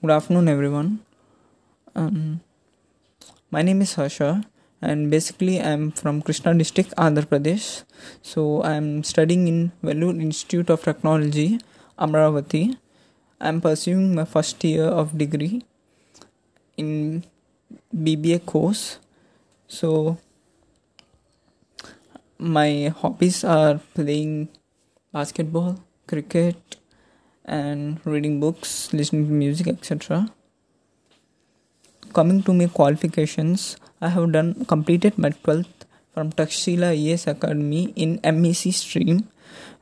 Good afternoon, everyone. Um, my name is Harsha, and basically, I'm from Krishna district, Andhra Pradesh. So, I'm studying in Vellore Institute of Technology, Amravati. I'm pursuing my first year of degree in BBA course. So, my hobbies are playing basketball, cricket, and reading books, listening to music, etc. Coming to my qualifications, I have done completed my 12th from Takshila ES Academy in MEC stream.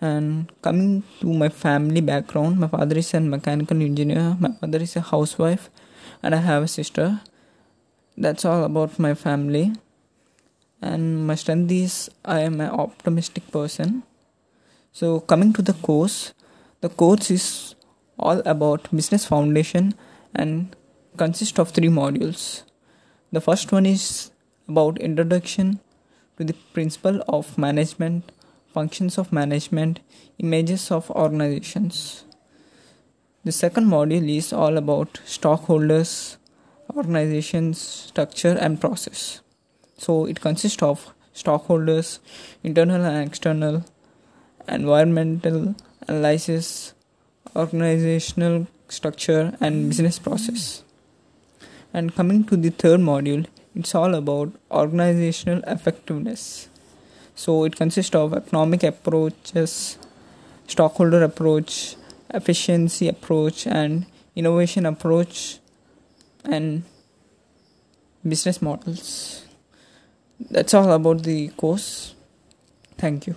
And coming to my family background, my father is a mechanical engineer, my mother is a housewife, and I have a sister. That's all about my family. And my strength is I am an optimistic person. So, coming to the course, the course is all about business foundation and consists of three modules. The first one is about introduction to the principle of management, functions of management, images of organizations. The second module is all about stockholders, organizations, structure, and process. So it consists of stockholders, internal and external, environmental analysis, organizational structure, and business process. And coming to the third module, it's all about organizational effectiveness. So it consists of economic approaches, stockholder approach, efficiency approach, and innovation approach, and business models. That's all about the course. Thank you.